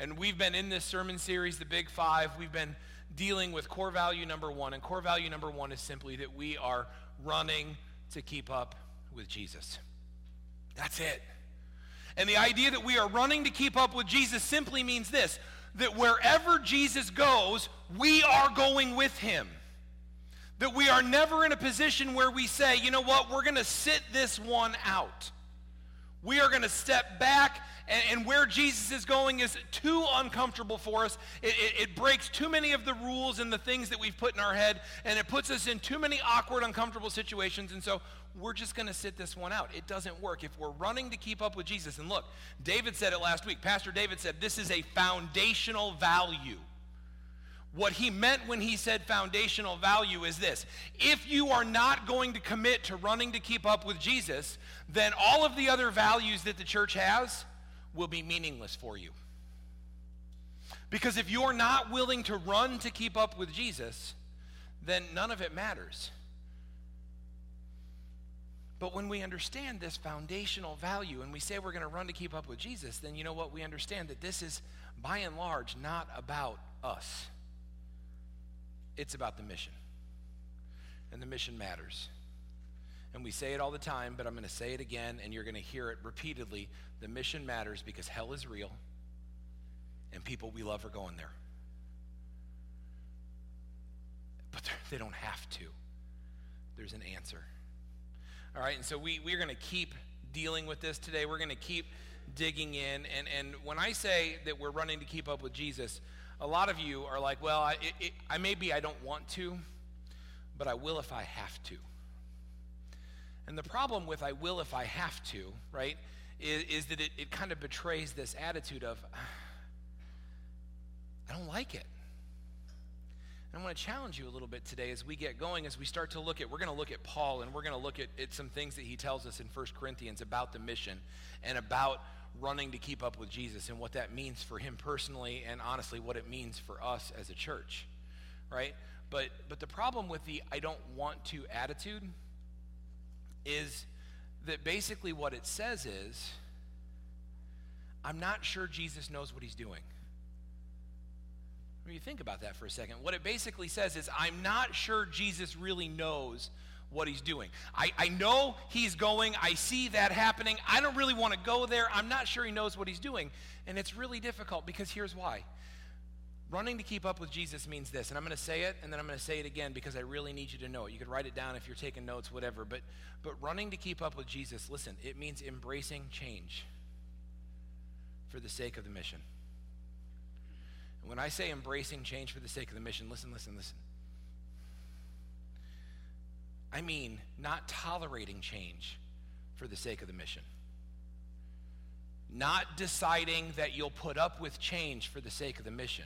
And we've been in this sermon series, The Big Five. We've been dealing with core value number one. And core value number one is simply that we are running to keep up with Jesus. That's it. And the idea that we are running to keep up with Jesus simply means this that wherever Jesus goes, we are going with him. That we are never in a position where we say, you know what, we're going to sit this one out. We are going to step back, and, and, where Jesus is going is too uncomfortable for us. It, it, it breaks too many of the rules and the things that we've put in our head, and it puts us in too many awkward, uncomfortable situations. And so we're just going to sit this one out. It doesn't work. If we're running to keep up with Jesus, and look, David said it last week. Pastor David said this is a foundational value. What he meant when he said foundational value is this if you are not going to commit to running to keep up with Jesus, then all of the other values that the church has will be meaningless for you. Because if you're not willing to run to keep up with Jesus, then none of it matters. But when we understand this foundational value and we say we're going to run to keep up with Jesus, then you know what? We understand that this is, by and large, not about us. It's about the mission. And the mission matters. And we say it all the time, but I'm going to say it again, and you're going to hear it repeatedly. The mission matters because hell is real, and people we love are going there. But they don't have to. There's an answer. All right, and so we, we're going to keep dealing with this today. We're going to keep digging in. And, and when I say that we're running to keep up with Jesus, a lot of you are like, well, I, it, I maybe I don't want to, but I will if I have to. And the problem with I will if I have to, right, is, is that it, it kind of betrays this attitude of, ah, I don't like it. And I want to challenge you a little bit today as we get going, as we start to look at, we're going to look at Paul and we're going to look at, at some things that he tells us in 1 Corinthians about the mission and about running to keep up with Jesus and what that means for him personally and honestly what it means for us as a church. Right? But but the problem with the I don't want to attitude is that basically what it says is I'm not sure Jesus knows what he's doing. When you think about that for a second, what it basically says is I'm not sure Jesus really knows what he's doing. I, I know he's going. I see that happening. I don't really want to go there. I'm not sure he knows what he's doing. And it's really difficult because here's why. Running to keep up with Jesus means this, and I'm going to say it, and then I'm going to say it again because I really need you to know it. You could write it down if you're taking notes, whatever. But, but running to keep up with Jesus, listen, it means embracing change for the sake of the mission. And when I say embracing change for the sake of the mission, listen, listen, listen. I mean not tolerating change for the sake of the mission. Not deciding that you'll put up with change for the sake of the mission.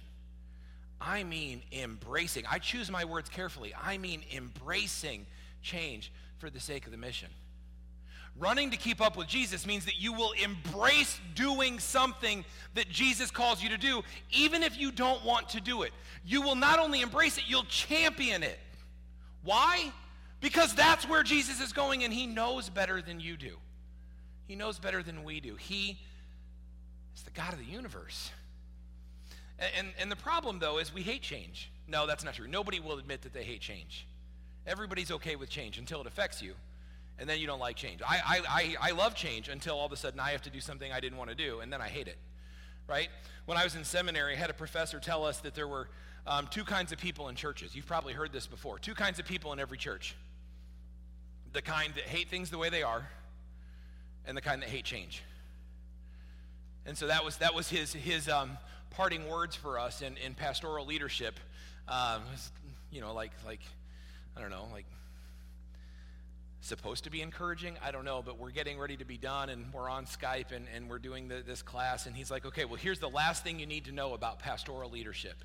I mean embracing. I choose my words carefully. I mean embracing change for the sake of the mission. Running to keep up with Jesus means that you will embrace doing something that Jesus calls you to do, even if you don't want to do it. You will not only embrace it, you'll champion it. Why? Because that's where Jesus is going, and he knows better than you do. He knows better than we do. He is the God of the universe. And, and, the problem, though, is we hate change. No, that's not true. Nobody will admit that they hate change. Everybody's okay with change until it affects you, and then you don't like change. I, I, I, I love change until all of a sudden I have to do something I didn't want to do, and then I hate it, right? When I was in seminary, I had a professor tell us that there were um, two kinds of people in churches. You've probably heard this before. Two kinds of people in every church the kind that hate things the way they are and the kind that hate change. And so that was, that was his, his um, parting words for us in, in pastoral leadership. Um, you know, like, like, I don't know, like, supposed to be encouraging. I don't know, but we're getting ready to be done and we're on Skype and, and we're doing the, this class. And he's like, okay, well, here's the last thing you need to know about pastoral leadership.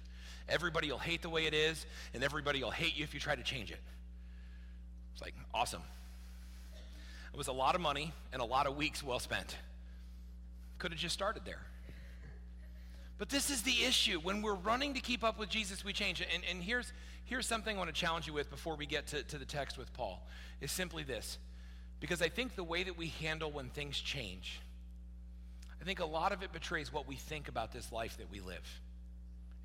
Everybody will hate the way it is, and everybody will hate you if you try to change it. It's like, awesome. It was a lot of money and a lot of weeks well spent. Could have just started there. But this is the issue. When we're running to keep up with Jesus, we change. And, and here's, here's something I want to challenge you with before we get to, to the text with Paul is simply this. Because I think the way that we handle when things change, I think think a lot of it betrays what we think about this life that we live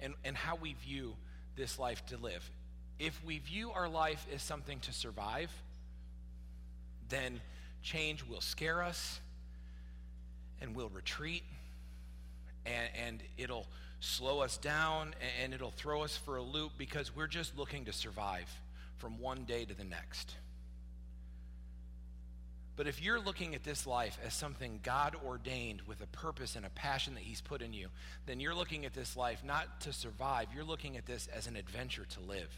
and, and how we view this life to live. If we view our life as something to survive, then change will scare us and we'll retreat and, and it'll slow us down and it'll throw us for a loop because we're just looking to survive from one day to the next. But if you're looking at this life as something God ordained with a purpose and a passion that He's put in you, then you're looking at this life not to survive, you're looking at this as an adventure to live.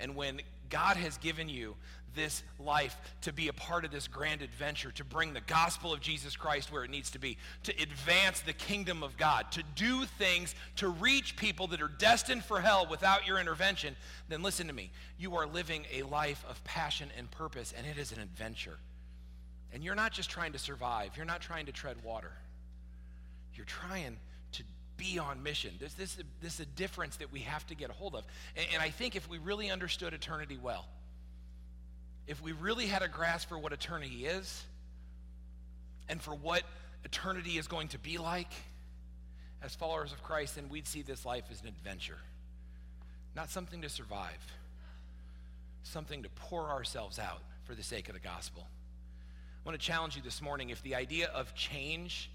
And when God has given you this life to be a part of this grand adventure, to bring the gospel of Jesus Christ where it needs to be, to advance the kingdom of God, to do things to reach people that are destined for hell without your intervention, then listen to me. You are living a life of passion and purpose, and it is an adventure. And you're not just trying to survive, you're not trying to tread water. You're trying be on mission. There's this, this is a difference that we have to get a hold of. And, and I think if we really understood eternity well, if we really had a grasp for what eternity is and for what eternity is going to be like as followers of Christ, then we'd see this life as an adventure, not something to survive, something to pour ourselves out for the sake of the gospel. I want to challenge you this morning if the idea of change,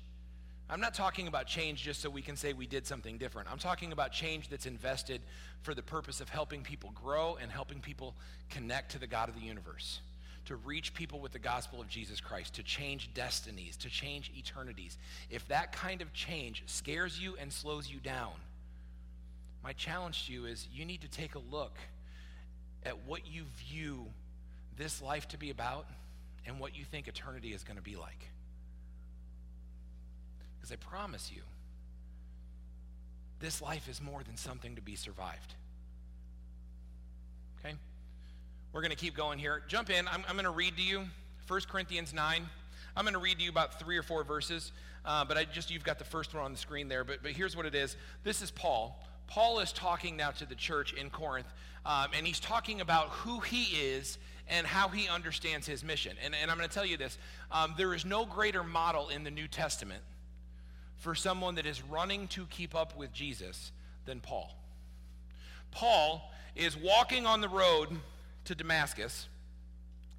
I'm not talking about change just so we can say we did something different. I'm talking about change that's invested for the purpose of helping people grow and helping people connect to the God of the universe, to reach people with the gospel of Jesus Christ, to change destinies, to change eternities. If that kind of change scares you and slows you down, my challenge to you is you need to take a look at what you view this life to be about and what you think eternity is going to be like. Because I promise you, this life is more than something to be survived. Okay? We're going to keep going here. Jump in. I'm, I'm going to read to you 1 Corinthians 9. I'm going to read to you about three or four verses, uh, but I just you've got the first one on the screen there. But, but here's what it is. This is Paul. Paul is talking now to the church in Corinth, um, and he's talking about who he is and how he understands his mission. And, and I'm going to tell you this um, there is no greater model in the New Testament for someone that is running to keep up with Jesus than Paul. Paul is walking on the road to Damascus,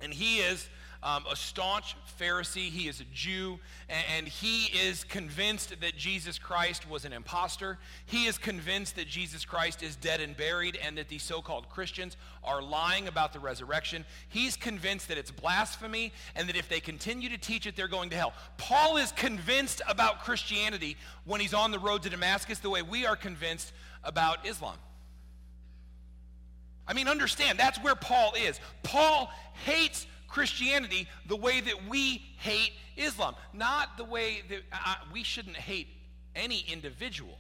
and he is um, a staunch Pharisee. He is a Jew, and he is convinced that Jesus Christ was an impostor. He is convinced that Jesus Christ is dead and buried, and that these so called Christians are lying about the resurrection. He's convinced that it's blasphemy, and that if they continue to teach it, they're going to hell. Paul is convinced about Christianity when he's on the road to Damascus the way we are convinced about Islam. I mean, understand, that's where Paul is. Paul hates Christianity the way that we hate Islam, not the way that uh, we shouldn't hate any individual,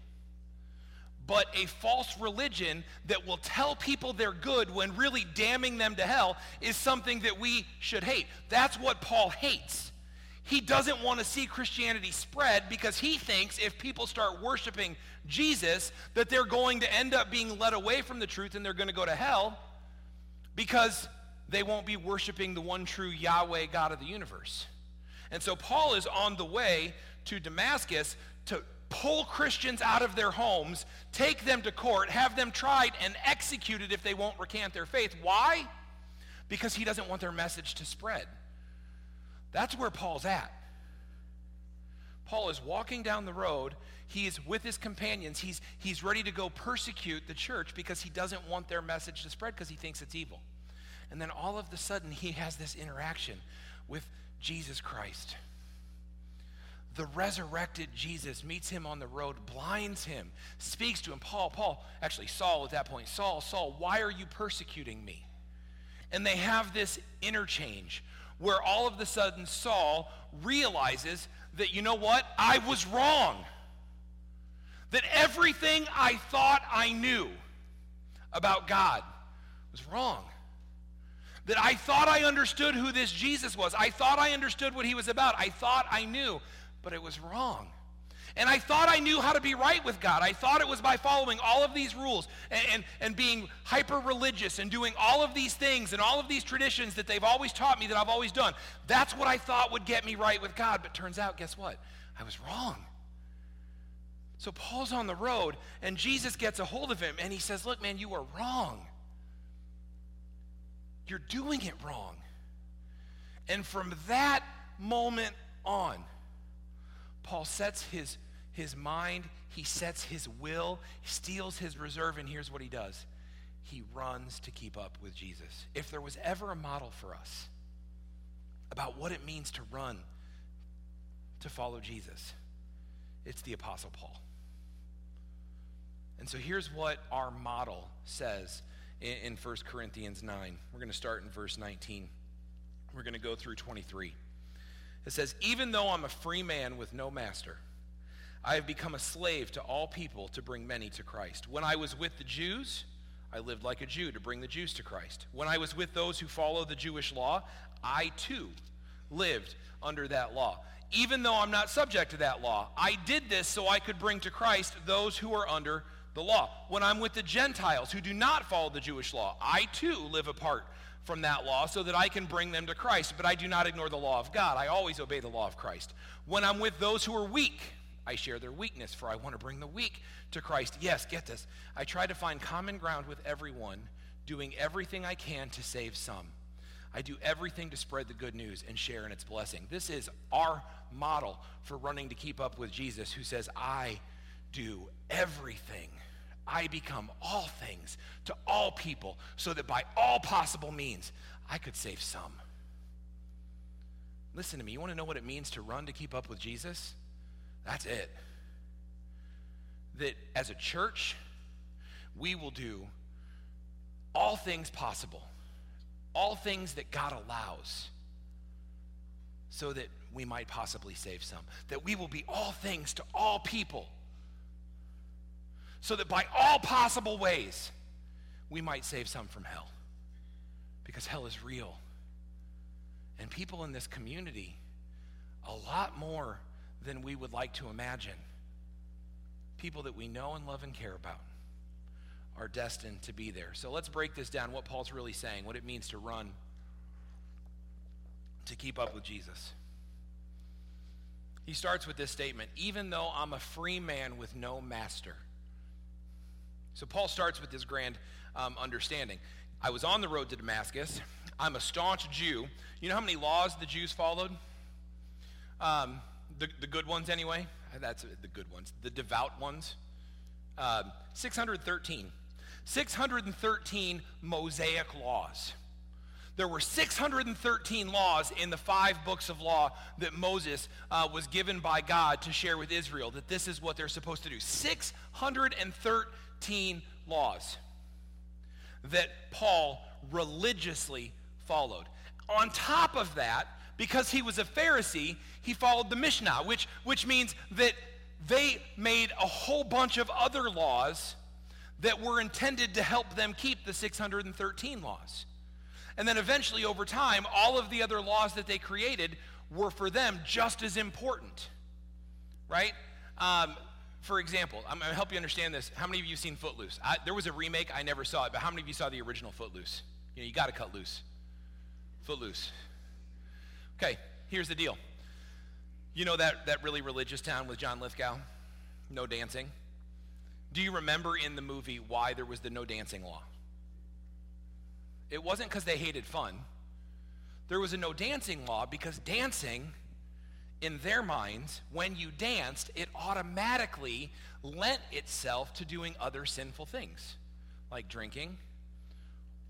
but a false religion that will tell people they're good when really damning them to hell is something that we should hate. That's what Paul hates. He doesn't want to see Christianity spread because he thinks if people start worshiping Jesus, that they're going to end up being led away from the truth and they're going to go to hell because they won't be worshiping the one true Yahweh God of the universe. And so Paul is on the way to Damascus to pull Christians out of their homes, take them to court, have them tried and executed if they won't recant their faith. Why? Because he doesn't want their message to spread. That's where Paul's at. Paul is walking down the road. He is with his companions. He's, he's ready to go persecute the church because he doesn't want their message to spread because he thinks it's evil. And then all of a sudden, he has this interaction with Jesus Christ. The resurrected Jesus meets him on the road, blinds him, speaks to him. Paul, Paul, actually, Saul at that point, Saul, Saul, why are you persecuting me? And they have this interchange where all of a sudden Saul realizes that, you know what? I was wrong. That everything I thought I knew about God was wrong that I thought I understood who this Jesus was. I thought I understood what he was about. I thought I knew, but it was wrong. And I thought I knew how to be right with God. I thought it was by following all of these rules and, and, and being hyper religious and doing all of these things and all of these traditions that they've always taught me that I've always done. That's what I thought would get me right with God. But turns out, guess what? I was wrong. So Paul's on the road, and Jesus gets a hold of him, and he says, Look, man, you are wrong. You're doing it wrong. And from that moment on, Paul sets his, his mind, he sets his will, steels his reserve, and here's what he does he runs to keep up with Jesus. If there was ever a model for us about what it means to run to follow Jesus, it's the Apostle Paul. And so here's what our model says in, in 1 Corinthians 9. We're going to start in verse 19. We're going to go through 23. It says, Even though I'm a free man with no master, I have become a slave to all people to bring many to Christ. When I was with the Jews, I lived like a Jew to bring the Jews to Christ. When I was with those who follow the Jewish law, I too lived under that law. Even though I'm not subject to that law, I did this so I could bring to Christ those who are under the law. When I'm with the Gentiles who do not follow the Jewish law, I too live apart from that law so that I can bring them to Christ. But I do not ignore the law of God. I always obey the law of Christ. When I'm with those who are weak, I share their weakness, for I want to bring the weak to Christ. Yes, get this. I try to find common ground with everyone, doing everything I can to save some. I do everything to spread the good news and share in its blessing. This is our model for running to keep up with Jesus, who says, I do everything I become all things to all people, so that by all possible means I could save some. Listen to me. You want to know what it means to run to keep up with Jesus? That's it. That as a church, we will do all things possible, all things that God allows, so that we might possibly save some. That we will be all things to all people so that by all possible ways we might save some from hell. Because hell is real. And people in this community, a lot more than we would like to imagine, people that we know and love and care about, are destined to be there. So let's break this down what Paul's really saying, what it means to run to keep up with Jesus. He starts with this statement Even though I'm a free man with no master, so Paul starts with this grand um, understanding. I was on the road to Damascus. I'm a staunch Jew. You know how many laws the Jews followed? Um, the, the good ones, anyway. That's the good ones. The devout ones. Um, 613. 613 Mosaic laws. There were 613 laws in the five books of law that Moses uh, was given by God to share with Israel, that this is what they're supposed to do. 613 13 laws that Paul religiously followed. On top of that, because he was a Pharisee, he followed the Mishnah, which, which means that they made a whole bunch of other laws that were intended to help them keep the 613 laws. And then eventually, over time, all of the other laws that they created were for them just as important, right? Um, for example, I'm going to help you understand this. How many of you have seen Footloose? I, there was a remake, I never saw it, but how many of you saw the original Footloose? You know, you got to cut loose. Footloose. Okay, here's the deal. You know that, that really religious town with John Lithgow? No dancing. Do you remember in the movie why there was the no dancing law? It wasn't because they hated fun. There was a no dancing law because dancing in their minds, when you danced, it automatically lent itself to doing other sinful things, like drinking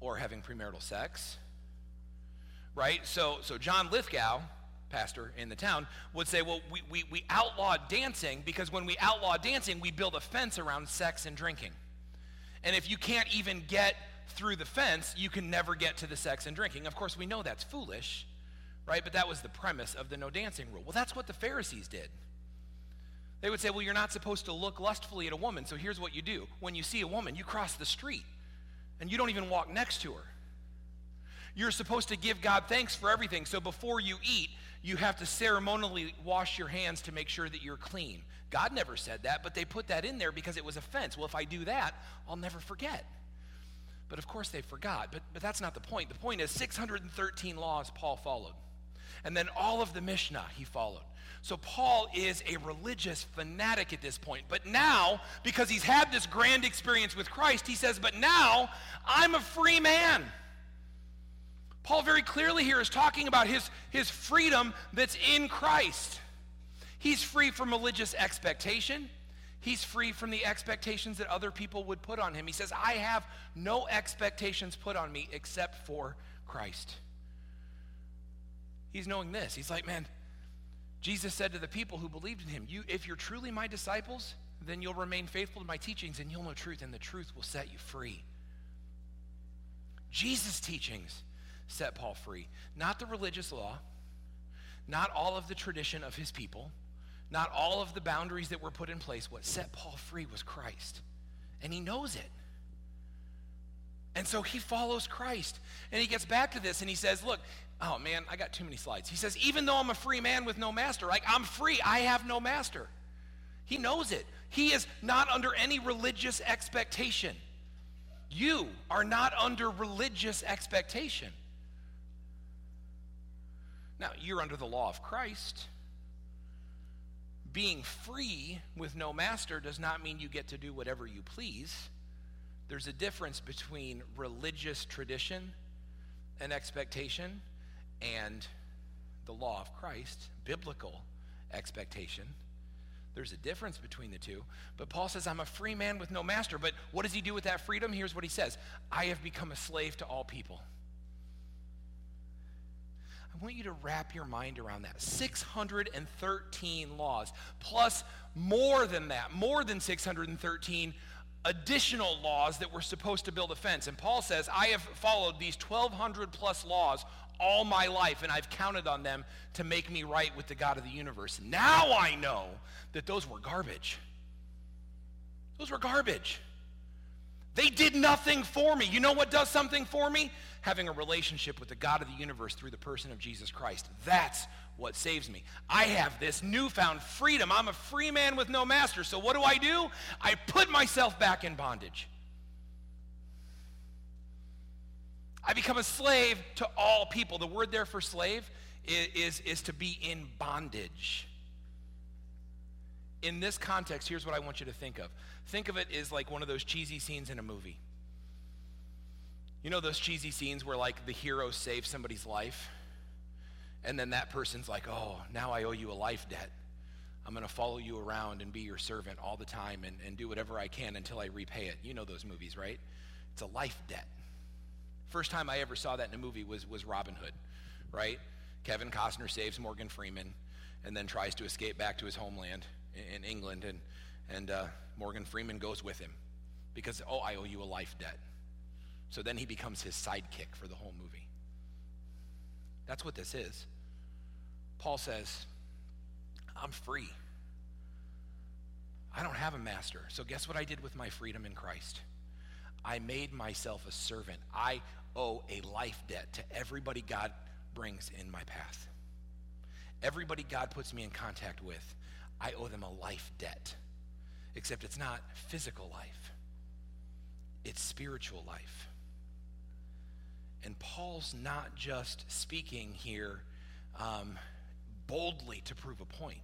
or having premarital sex. Right? So, so John Lithgow, pastor in the town, would say, well, we, we, we outlawed dancing because when we outlaw dancing, we build a fence around sex and drinking. And if you can't even get through the fence, you can never get to the sex and drinking. Of course, we know that's foolish right? But that was the premise of the no dancing rule. Well, that's what the Pharisees did. They would say, well, you're not supposed to look lustfully at a woman, so here's what you do. When you see a woman, you cross the street, and you don't even walk next to her. You're supposed to give God thanks for everything, so before you eat, you have to ceremonially wash your hands to make sure that you're clean. God never said that, but they put that in there because it was offense. Well, if I do that, I'll never forget. But of course they forgot. But, but that's not the point. The point is 613 laws Paul followed. And then all of the Mishnah he followed. So Paul is a religious fanatic at this point. But now, because he's had this grand experience with Christ, he says, But now I'm a free man. Paul very clearly here is talking about his, his freedom that's in Christ. He's free from religious expectation. He's free from the expectations that other people would put on him. He says, I have no expectations put on me except for Christ. He's knowing this. He's like, man, Jesus said to the people who believed in him, you, if you're truly my disciples, then you'll remain faithful to my teachings and you'll know truth, and the truth will set you free. Jesus' teachings set Paul free. Not the religious law, not all of the tradition of his people, not all of the boundaries that were put in place. What set Paul free was Christ. And he knows it. And so he follows Christ. And he gets back to this and he says, Look, oh man, I got too many slides. He says, Even though I'm a free man with no master, like I'm free, I have no master. He knows it. He is not under any religious expectation. You are not under religious expectation. Now, you're under the law of Christ. Being free with no master does not mean you get to do whatever you please. There's a difference between religious tradition and expectation and the law of Christ, biblical expectation. There's a difference between the two. But Paul says, I'm a free man with no master. But what does he do with that freedom? Here's what he says I have become a slave to all people. I want you to wrap your mind around that. 613 laws, plus more than that, more than 613 additional laws that were supposed to build a fence. And Paul says, I have followed these 1,200 plus laws all my life, and I've counted on them to make me right with the God of the universe. Now I know that those were garbage. Those were garbage. They did nothing for me. You know what does something for me? having a relationship with the God of the universe through the person of Jesus Christ. That's what saves me. I have this newfound freedom. I'm a free man with no master. So what do I do? I put myself back in bondage. I become a slave to all people. The word there for slave is, is, is to be in bondage. In this context, here's what I want you to think of. Think of it as like one of those cheesy scenes in a movie. You know those cheesy scenes where like the hero saves somebody's life? And then that person's like, oh, now I owe you a life debt. I'm going to follow you around and be your servant all the time and, and do whatever I can until I repay it. You know those movies, right? It's a life debt. First time I ever saw that in a movie was, was Robin Hood, right? Kevin Costner saves Morgan Freeman and then tries to escape back to his homeland in, in England. And, and uh, Morgan Freeman goes with him because, oh, I owe you a life debt. So then he becomes his sidekick for the whole movie. That's what this is. Paul says, I'm free. I don't have a master. So guess what I did with my freedom in Christ? I made myself a servant. I owe a life debt to everybody God brings in my path. Everybody God puts me in contact with, I owe them a life debt. Except it's not physical life, it's spiritual life. And Paul's not just speaking here um, boldly to prove a point.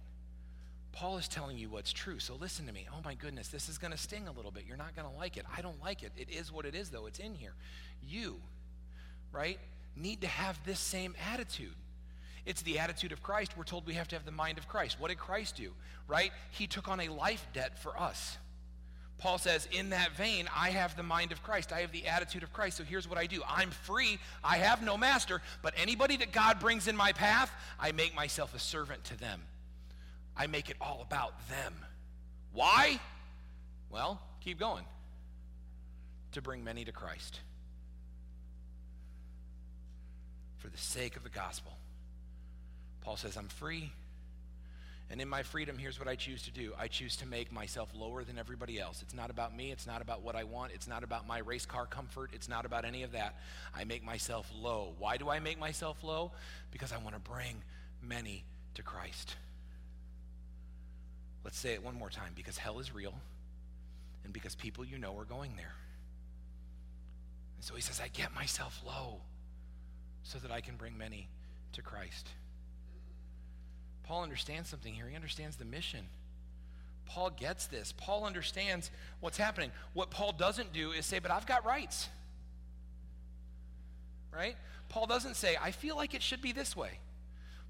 Paul is telling you what's true. So listen to me. Oh my goodness, this is going to sting a little bit. You're not going to like it. I don't like it. It is what it is, though. It's in here. You, right, need to have this same attitude. It's the attitude of Christ. We're told we have to have the mind of Christ. What did Christ do, right? He took on a life debt for us. Paul says, in that vein, I have the mind of Christ. I have the attitude of Christ. So here's what I do I'm free. I have no master. But anybody that God brings in my path, I make myself a servant to them. I make it all about them. Why? Well, keep going. To bring many to Christ. For the sake of the gospel. Paul says, I'm free. And in my freedom, here's what I choose to do I choose to make myself lower than everybody else. It's not about me. It's not about what I want. It's not about my race car comfort. It's not about any of that. I make myself low. Why do I make myself low? Because I want to bring many to Christ. Let's say it one more time because hell is real and because people you know are going there. And so he says, I get myself low so that I can bring many to Christ. Paul understands something here. He understands the mission. Paul gets this. Paul understands what's happening. What Paul doesn't do is say, But I've got rights. Right? Paul doesn't say, I feel like it should be this way.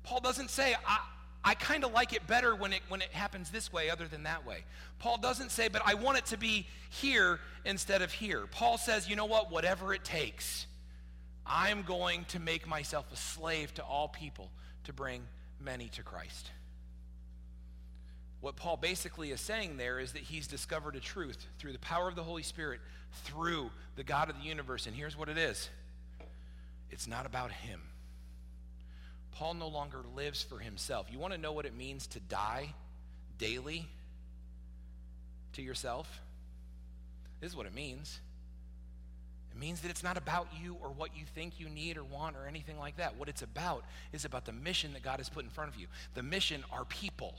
Paul doesn't say, I, I kind of like it better when it, when it happens this way other than that way. Paul doesn't say, but I want it to be here instead of here. Paul says, you know what? Whatever it takes, I'm going to make myself a slave to all people to bring many to Christ. What Paul basically is saying there is that he's discovered a truth through the power of the Holy Spirit, through the God of the universe. And here's what it is it's not about him. Paul no longer lives for himself. You want to know what it means to die daily to yourself? This is what it means. It means that it's not about you or what you think you need or want or anything like that. What it's about is about the mission that God has put in front of you. The mission are people.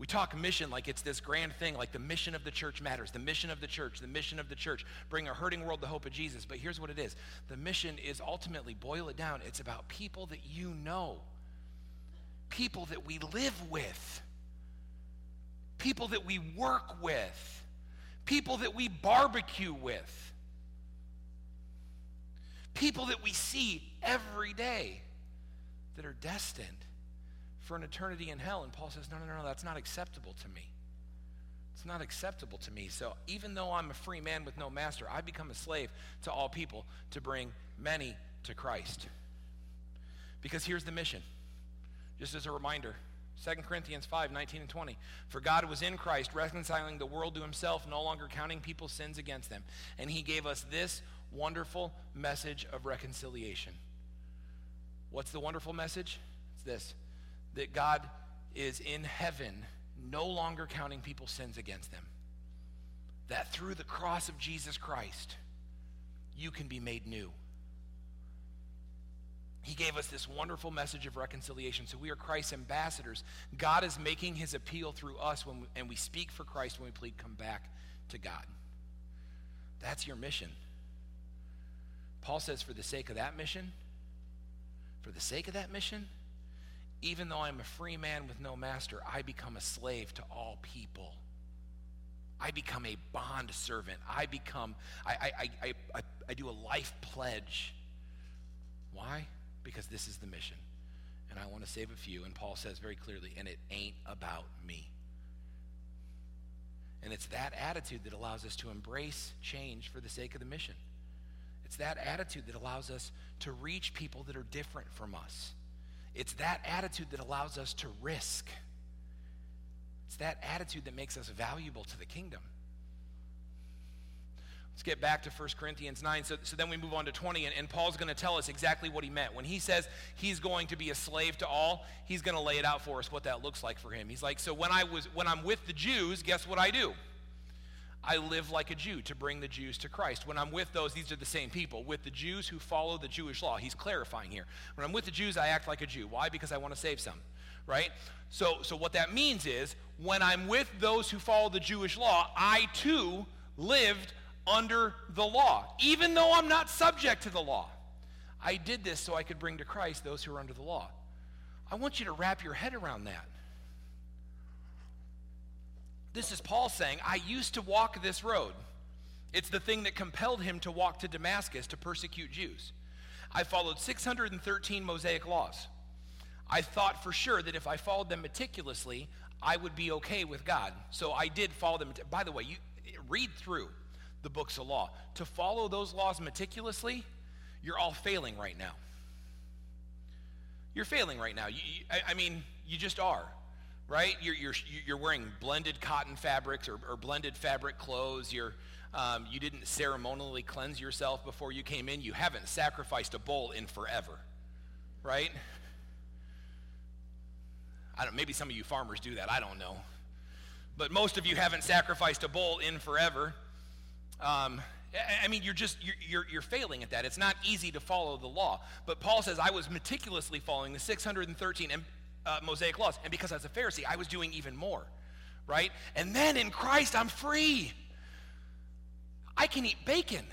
We talk mission like it's this grand thing, like the mission of the church matters. The mission of the church, the mission of the church, bring a hurting world the hope of Jesus. But here's what it is. The mission is ultimately, boil it down, it's about people that you know, people that we live with, people that we work with, people that we barbecue with, people that we see every day that are destined for an eternity in hell. And Paul says, no, no, no, that's not acceptable to me. It's not acceptable to me. So even though I'm a free man with no master, I become a slave to all people to bring many to Christ. Because here's the mission. Just as a reminder, 2 Corinthians 5, 19 and 20. For God was in Christ, reconciling the world to himself, no longer counting people's sins against them. And he gave us this wonderful message of reconciliation. What's the wonderful message? It's this that God is in heaven, no longer counting people's sins against them. That through the cross of Jesus Christ, you can be made new. He gave us this wonderful message of reconciliation. So we are Christ's ambassadors. God is making his appeal through us, when we, and we speak for Christ when we plead, come back to God. That's your mission. Paul says, for the sake of that mission, for the sake of that mission, even though I'm a free man with no master, I become a slave to all people. I become a bond servant. I become, I, I, I, I, I do a life pledge. Why? Because this is the mission. And I want to save a few. And Paul says very clearly, and it ain't about me. And it's that attitude that allows us to embrace change for the sake of the mission. It's that attitude that allows us to reach people that are different from us it's that attitude that allows us to risk. It's that attitude that makes us valuable to the kingdom. Let's get back to 1 Corinthians 9. So, so then we move on to 20, and, and Paul's going to tell us exactly what he meant. When he says he's going to be a slave to all, he's going to lay it out for us what that looks like for him. He's like, so when I was when I'm with the Jews, guess what I do? I live like a Jew to bring the Jews to Christ. When I'm with those, these are the same people. With the Jews who follow the Jewish law, he's clarifying here. When I'm with the Jews, I act like a Jew. Why? Because I want to save some, right? So, so what that means is when I'm with those who follow the Jewish law, I too lived under the law, even though I'm not subject to the law. I did this so I could bring to Christ those who are under the law. I want you to wrap your head around that. This is Paul saying, I used to walk this road. It's the thing that compelled him to walk to Damascus to persecute Jews. I followed 613 Mosaic laws. I thought for sure that if I followed them meticulously, I would be okay with God. So I did follow them. By the way, you read through the books of law. To follow those laws meticulously, you're all failing right now. You're failing right now. You, I, I mean, you just are right? You're, you're, you're wearing blended cotton fabrics or, or blended fabric clothes. You're, um, you didn't ceremonially cleanse yourself before you came in. You haven't sacrificed a bull in forever, right? I don't, maybe some of you farmers do that. I don't know. But most of you haven't sacrificed a bull in forever. Um, I mean, you're just, you're, you're, you're, failing at that. It's not easy to follow the law. But Paul says, I was meticulously following the 613. And uh, Mosaic laws. And because I was a Pharisee, I was doing even more, right? And then in Christ, I'm free. I can eat bacon.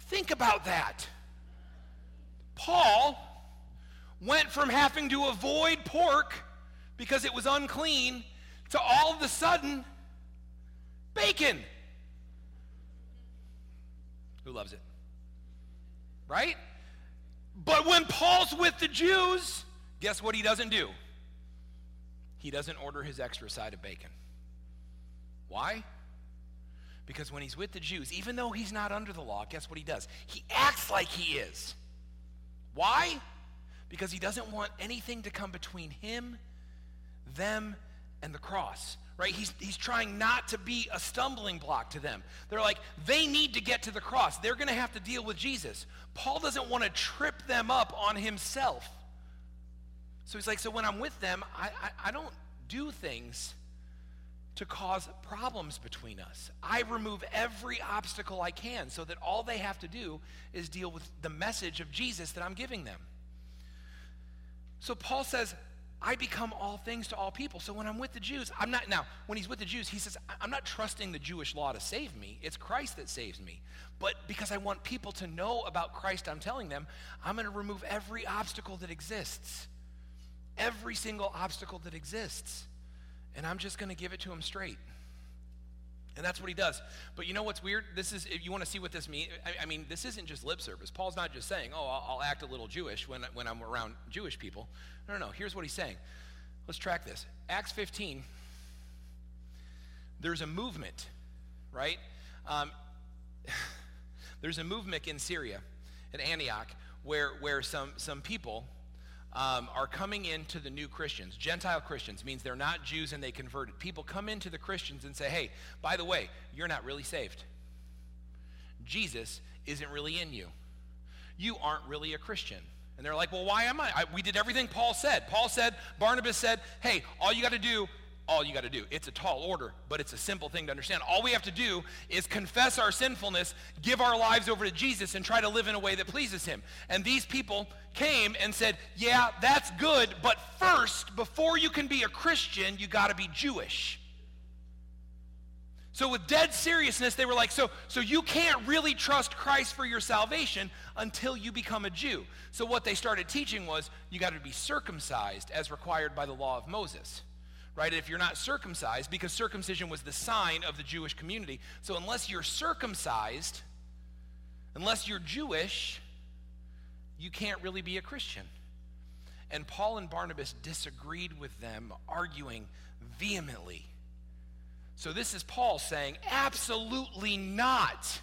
Think about that. Paul went from having to avoid pork because it was unclean to all of a sudden bacon. Who loves it? Right? But when Paul's with the Jews, guess what he doesn't do? He doesn't order his extra side of bacon. Why? Because when he's with the Jews, even though he's not under the law, guess what he does? He acts like he is. Why? Because he doesn't want anything to come between him, them, and the cross right? He's, he's trying not to be a stumbling block to them. They're like, they need to get to the cross. They're going to have to deal with Jesus. Paul doesn't want to trip them up on himself. So he's like, so when I'm with them, I, I, I don't do things to cause problems between us. I remove every obstacle I can so that all they have to do is deal with the message of Jesus that I'm giving them. So Paul says, I become all things to all people. So when I'm with the Jews, I'm not, now, when he's with the Jews, he says, I'm not trusting the Jewish law to save me. It's Christ that saves me. But because I want people to know about Christ, I'm telling them, I'm going to remove every obstacle that exists. Every single obstacle that exists. And I'm just going to give it to them straight. And that's what he does. But you know what's weird? This is, if you want to see what this means, I, I, mean, this isn't just lip service. Paul's not just saying, oh, I'll, I'll, act a little Jewish when, when I'm around Jewish people. No, no, no. Here's what he's saying. Let's track this. Acts 15, there's a movement, right? Um, there's a movement in Syria, at Antioch, where, where some, some people um, are coming into the new Christians. Gentile Christians means they're not Jews and they converted. People come into the Christians and say, hey, by the way, you're not really saved. Jesus isn't really in you. You aren't really a Christian. And they're like, well, why am I? I we did everything Paul said. Paul said, Barnabas said, hey, all you got to do all you got to do. It's a tall order, but it's a simple thing to understand. All we have to do is confess our sinfulness, give our lives over to Jesus, and try to live in a way that pleases Him. And these people came and said, Yeah, that's good, but first, before you can be a Christian, you got to be Jewish. So, with dead seriousness, they were like, so, so you can't really trust Christ for your salvation until you become a Jew. So, what they started teaching was you got to be circumcised as required by the law of Moses right? If you're not circumcised, because circumcision was the sign of the Jewish community. So unless you're circumcised, unless you're Jewish, you can't really be a Christian. And Paul and Barnabas disagreed with them, arguing vehemently. So this is Paul saying, absolutely not.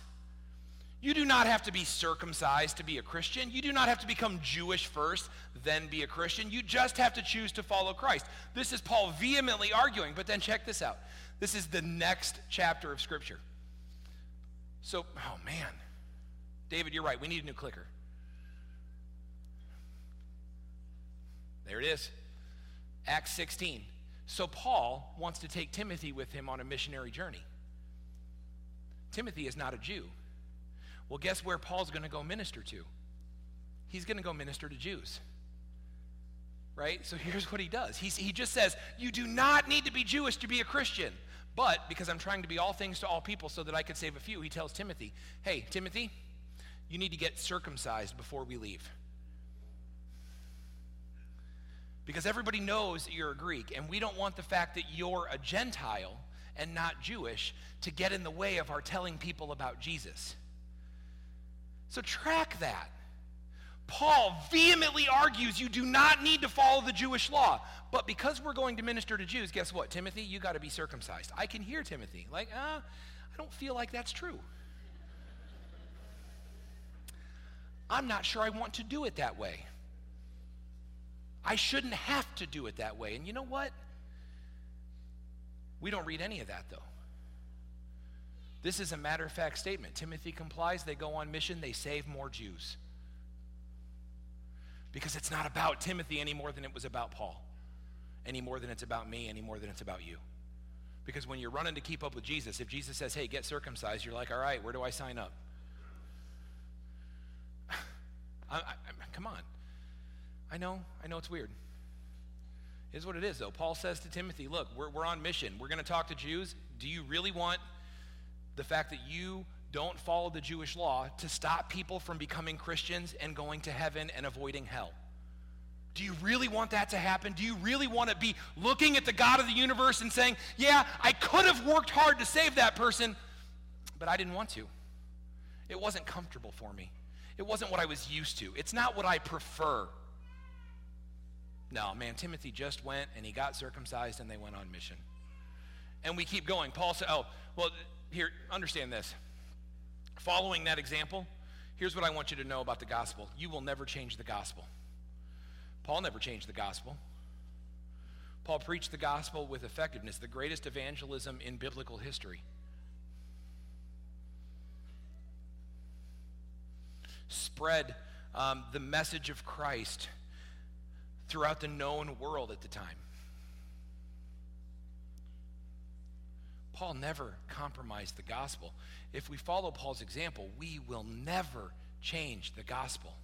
You do not have to be circumcised to be a Christian. You do not have to become Jewish first, then be a Christian. You just have to choose to follow Christ. This is Paul vehemently arguing, but then check this out. This is the next chapter of Scripture. So, oh man. David, you're right. We need a new clicker. There it is. Acts 16. So, Paul wants to take Timothy with him on a missionary journey. Timothy is not a Jew. Well, guess where Paul's going to go minister to? He's going to go minister to Jews. Right? So here's what he does. He's, he just says, You do not need to be Jewish to be a Christian. But because I'm trying to be all things to all people so that I could save a few, he tells Timothy, Hey, Timothy, you need to get circumcised before we leave. Because everybody knows that you're a Greek, and we don't want the fact that you're a Gentile and not Jewish to get in the way of our telling people about Jesus. So track that. Paul vehemently argues you do not need to follow the Jewish law. But because we're going to minister to Jews, guess what? Timothy, you got to be circumcised. I can hear Timothy. Like, uh, I don't feel like that's true. I'm not sure I want to do it that way. I shouldn't have to do it that way. And you know what? We don't read any of that, though. This is a matter of fact statement. Timothy complies, they go on mission, they save more Jews. Because it's not about Timothy any more than it was about Paul, any more than it's about me, any more than it's about you. Because when you're running to keep up with Jesus, if Jesus says, hey, get circumcised, you're like, all right, where do I sign up? I, I, come on. I know, I know it's weird. Here's what it is, though. Paul says to Timothy, look, we're, we're on mission. We're going to talk to Jews. Do you really want the fact that you don't follow the Jewish law to stop people from becoming Christians and going to heaven and avoiding hell. Do you really want that to happen? Do you really want to be looking at the God of the universe and saying, Yeah, I could have worked hard to save that person, but I didn't want to? It wasn't comfortable for me. It wasn't what I was used to. It's not what I prefer. No, man, Timothy just went and he got circumcised and they went on mission. And we keep going. Paul said, Oh, well, here, understand this. Following that example, here's what I want you to know about the gospel you will never change the gospel. Paul never changed the gospel. Paul preached the gospel with effectiveness, the greatest evangelism in biblical history. Spread um, the message of Christ throughout the known world at the time. Paul never compromised the gospel. If we follow Paul's example, we will never change the gospel.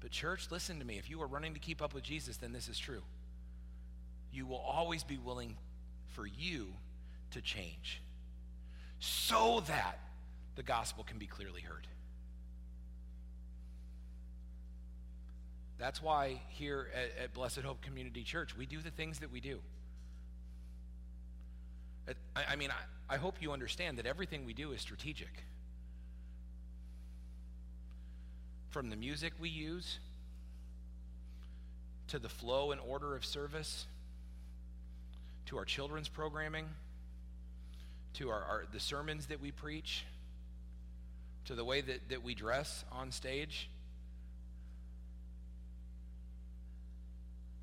But, church, listen to me. If you are running to keep up with Jesus, then this is true. You will always be willing for you to change so that the gospel can be clearly heard. That's why here at, at, Blessed Hope Community Church, we do the things that we do. I, I mean, I, I hope you understand that everything we do is strategic. From the music we use to the flow and order of service to our children's programming to our, our, the sermons that we preach to the way that, that we dress on stage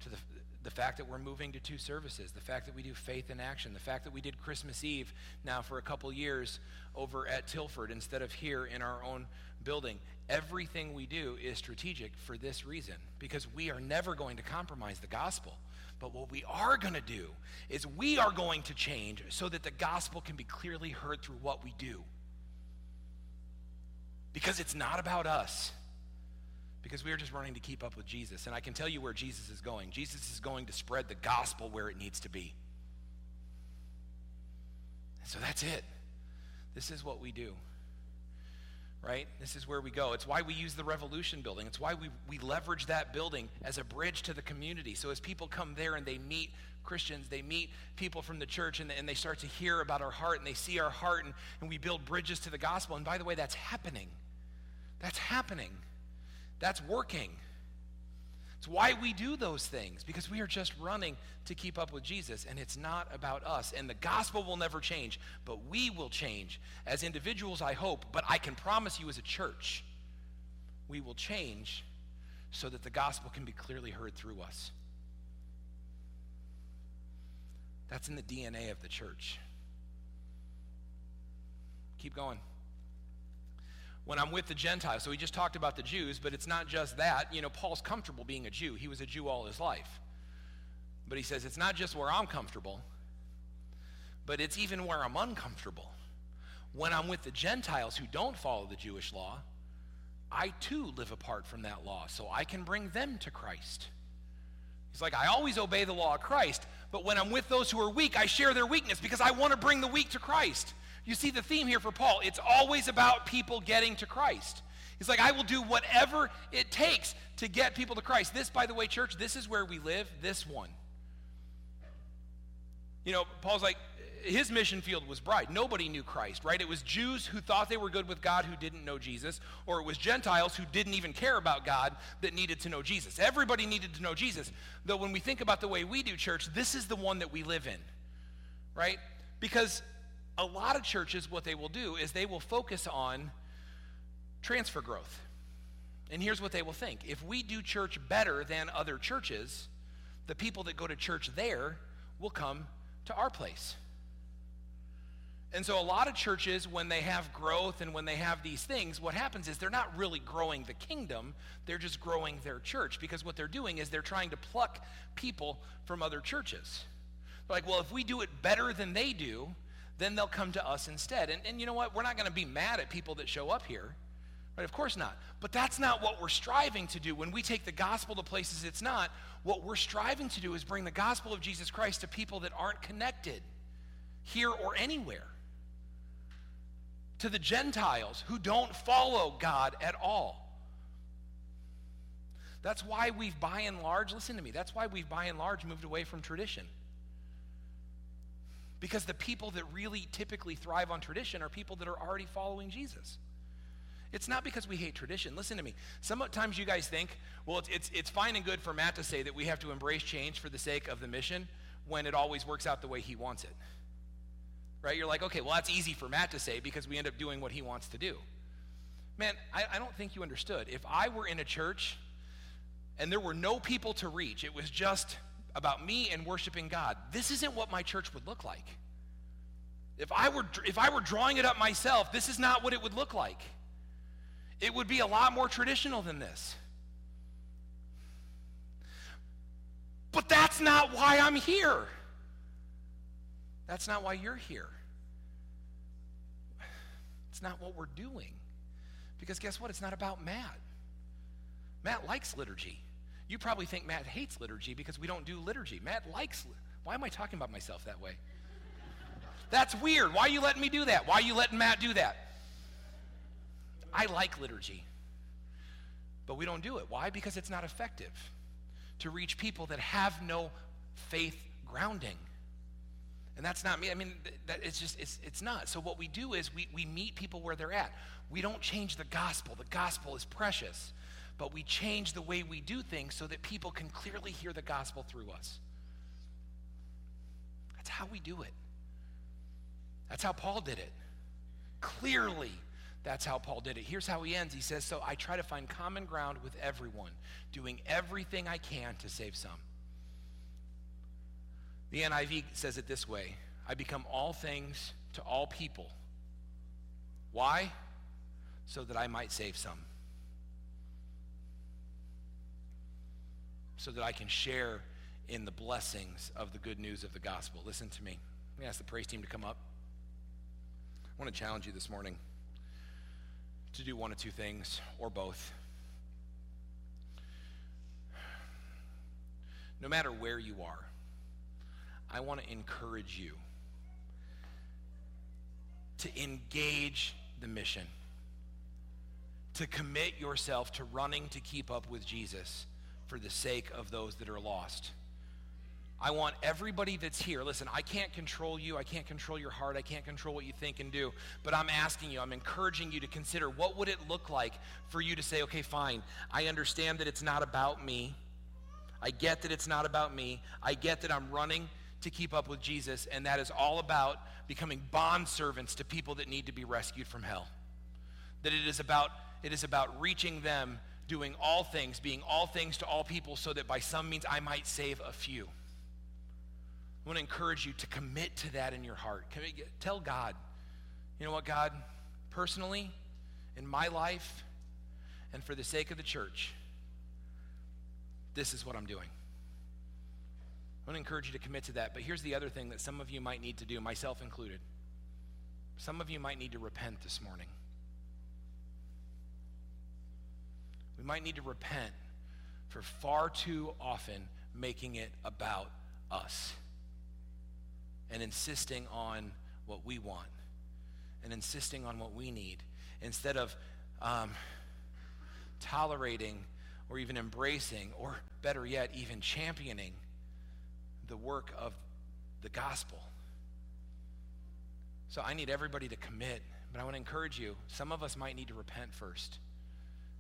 to the, the fact that we're moving to two services, the fact that we do faith in action, the fact that we did Christmas Eve now for a couple years over at Tilford instead of here in our own building. Everything we do is strategic for this reason because we are never going to compromise the gospel. But what we are going to do is we are going to change so that the gospel can be clearly heard through what we do. Because it's not about us because we are just running to keep up with Jesus. And I can tell you where Jesus is going. Jesus is going to spread the gospel where it needs to be. So that's it. This is what we do. Right? This is where we go. It's why we use the Revolution building. It's why we, we leverage that building as a bridge to the community. So as people come there and they meet Christians, they meet people from the church and, and they start to hear about our heart and they see our heart and, and we build bridges to the gospel. And by the way, that's happening. That's happening. That's working. It's why we do those things, because we are just running to keep up with Jesus, and it's not about us. And the gospel will never change, but we will change as individuals, I hope, but I can promise you as a church, we will change so that the gospel can be clearly heard through us. That's in the DNA of the church. Keep going when I'm with the Gentiles. So we just talked about the Jews, but it's not just that. You know, Paul's comfortable being a Jew. He was a Jew all his life. But he says it's not just where I'm comfortable, but it's even where I'm uncomfortable. When I'm with the Gentiles who don't follow the Jewish law, I too live apart from that law, so I can bring them to Christ. He's like, I always obey the law of Christ, but when I'm with those who are weak, I share their weakness because I want to bring the weak to Christ. You see the theme here for Paul. It's always about people getting to Christ. He's like, I will do whatever it takes to get people to Christ. This, by the way, church, this is where we live, this one. You know, Paul's like, his mission field was bright. Nobody knew Christ, right? It was Jews who thought they were good with God who didn't know Jesus, or it was Gentiles who didn't even care about God that needed to know Jesus. Everybody needed to know Jesus. Though when we think about the way we do church, this is the one that we live in, right? Because a lot of churches, what they will do is they will focus on transfer growth. And here's what they will think if we do church better than other churches, the people that go to church there will come to our place. And so, a lot of churches, when they have growth and when they have these things, what happens is they're not really growing the kingdom, they're just growing their church. Because what they're doing is they're trying to pluck people from other churches. They're like, well, if we do it better than they do, then they'll come to us instead. And, and you know what? We're not going to be mad at people that show up here. Right? Of course not. But that's not what we're striving to do. When we take the gospel to places it's not, what we're striving to do is bring the gospel of Jesus Christ to people that aren't connected here or anywhere. To the Gentiles who don't follow God at all. That's why we've by and large, listen to me, that's why we've by and large moved away from tradition. Because the people that really typically thrive on tradition are people that are already following Jesus. It's not because we hate tradition. Listen to me. Sometimes you guys think, well, it's, it's, it's fine and good for Matt to say that we have to embrace change for the sake of the mission when it always works out the way he wants it. Right? You're like, okay, well, that's easy for Matt to say because we end up doing what he wants to do. Man, I, I don't think you understood. If I were in a church and there were no people to reach, it was just about me and worshiping God, this isn't what my church would look like. If I were, if I were drawing it up myself, this is not what it would look like. It would be a lot more traditional than this. But that's not why I'm here. That's not why you're here. It's not what we're doing. Because guess what? It's not about Matt. Matt likes liturgy. You probably think Matt hates liturgy because we don't do liturgy. Matt likes. Why am I talking about myself that way? That's weird. Why are you letting me do that? Why are you letting Matt do that? I like liturgy. But we don't do it. Why? Because it's not effective to reach people that have no faith grounding. And that's not me. I mean, that, it's just, it's, it's not. So what we do is we, we meet people where they're at. We don't change the gospel. The gospel is precious. But we change the way we do things so that people can clearly hear the gospel through us. That's how we do it. That's how Paul did it. Clearly that's how Paul did it. Here's how he ends. He says, So I try to find common ground with everyone, doing everything I can to save some. The NIV says it this way I become all things to all people. Why? So that I might save some. So that I can share in the blessings of the good news of the gospel. Listen to me. Let me ask the praise team to come up. I want to challenge you this morning to do one of two things or both. No matter where you are, I want to encourage you to engage the mission, to commit yourself to running to keep up with Jesus for the sake of those that are lost. I want everybody that's here, listen, I can't control you. I can't control your heart. I can't control what you think and do. But I'm asking you, I'm encouraging you to consider what would it look like for you to say, okay, fine, I understand that it's not about me. I get that it's not about me. I get that I'm running to keep up with Jesus, and that is all about becoming bond servants to people that need to be rescued from hell. That it is about it is about reaching them, doing all things, being all things to all people, so that by some means I might save a few. I want to encourage you to commit to that in your heart. Tell God, you know what, God, personally, in my life, and for the sake of the church, this is what I'm doing. I want to encourage you to commit to that. But here's the other thing that some of you might need to do, myself included. Some of you might need to repent this morning. We might need to repent for far too often making it about us and insisting on what we want and insisting on what we need instead of um, tolerating or even embracing or better yet even championing the work of the gospel. So i need everybody to commit but i want to encourage you some of us might need to repent first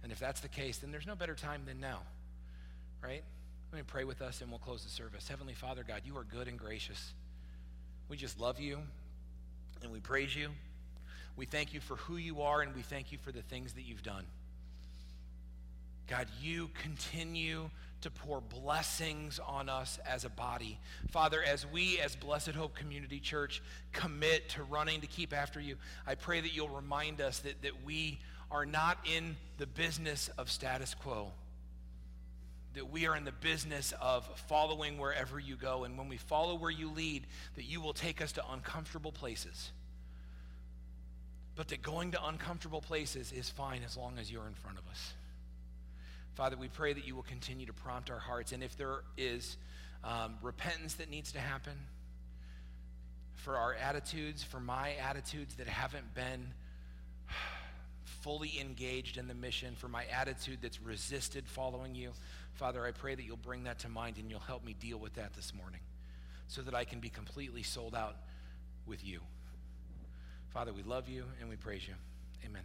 and if that's the case then there's no better time than now right let me pray with us and we'll close the service heavenly father god you are good and gracious we just love you and we praise you. We thank you for who you are and we thank you for the things that you've done. God, you continue to pour blessings on us as a body. Father, as we, as Blessed Hope Community Church, commit to running to keep after you, I pray that you'll remind us that, that we are not in the business of status quo that we are in the business of following wherever you go. And when we follow where you lead, that you will take us to uncomfortable places. But that going to uncomfortable places is fine as long as you're in front of us. Father, we pray that you will continue to prompt our hearts. And if there is um, repentance that needs to happen for our attitudes, for my attitudes that haven't been fully engaged in the mission, for my attitude that's resisted following you. Father, I pray that you'll bring that to mind and you'll help me deal with that this morning so that I can be completely sold out with you. Father, we love you and we praise you. Amen.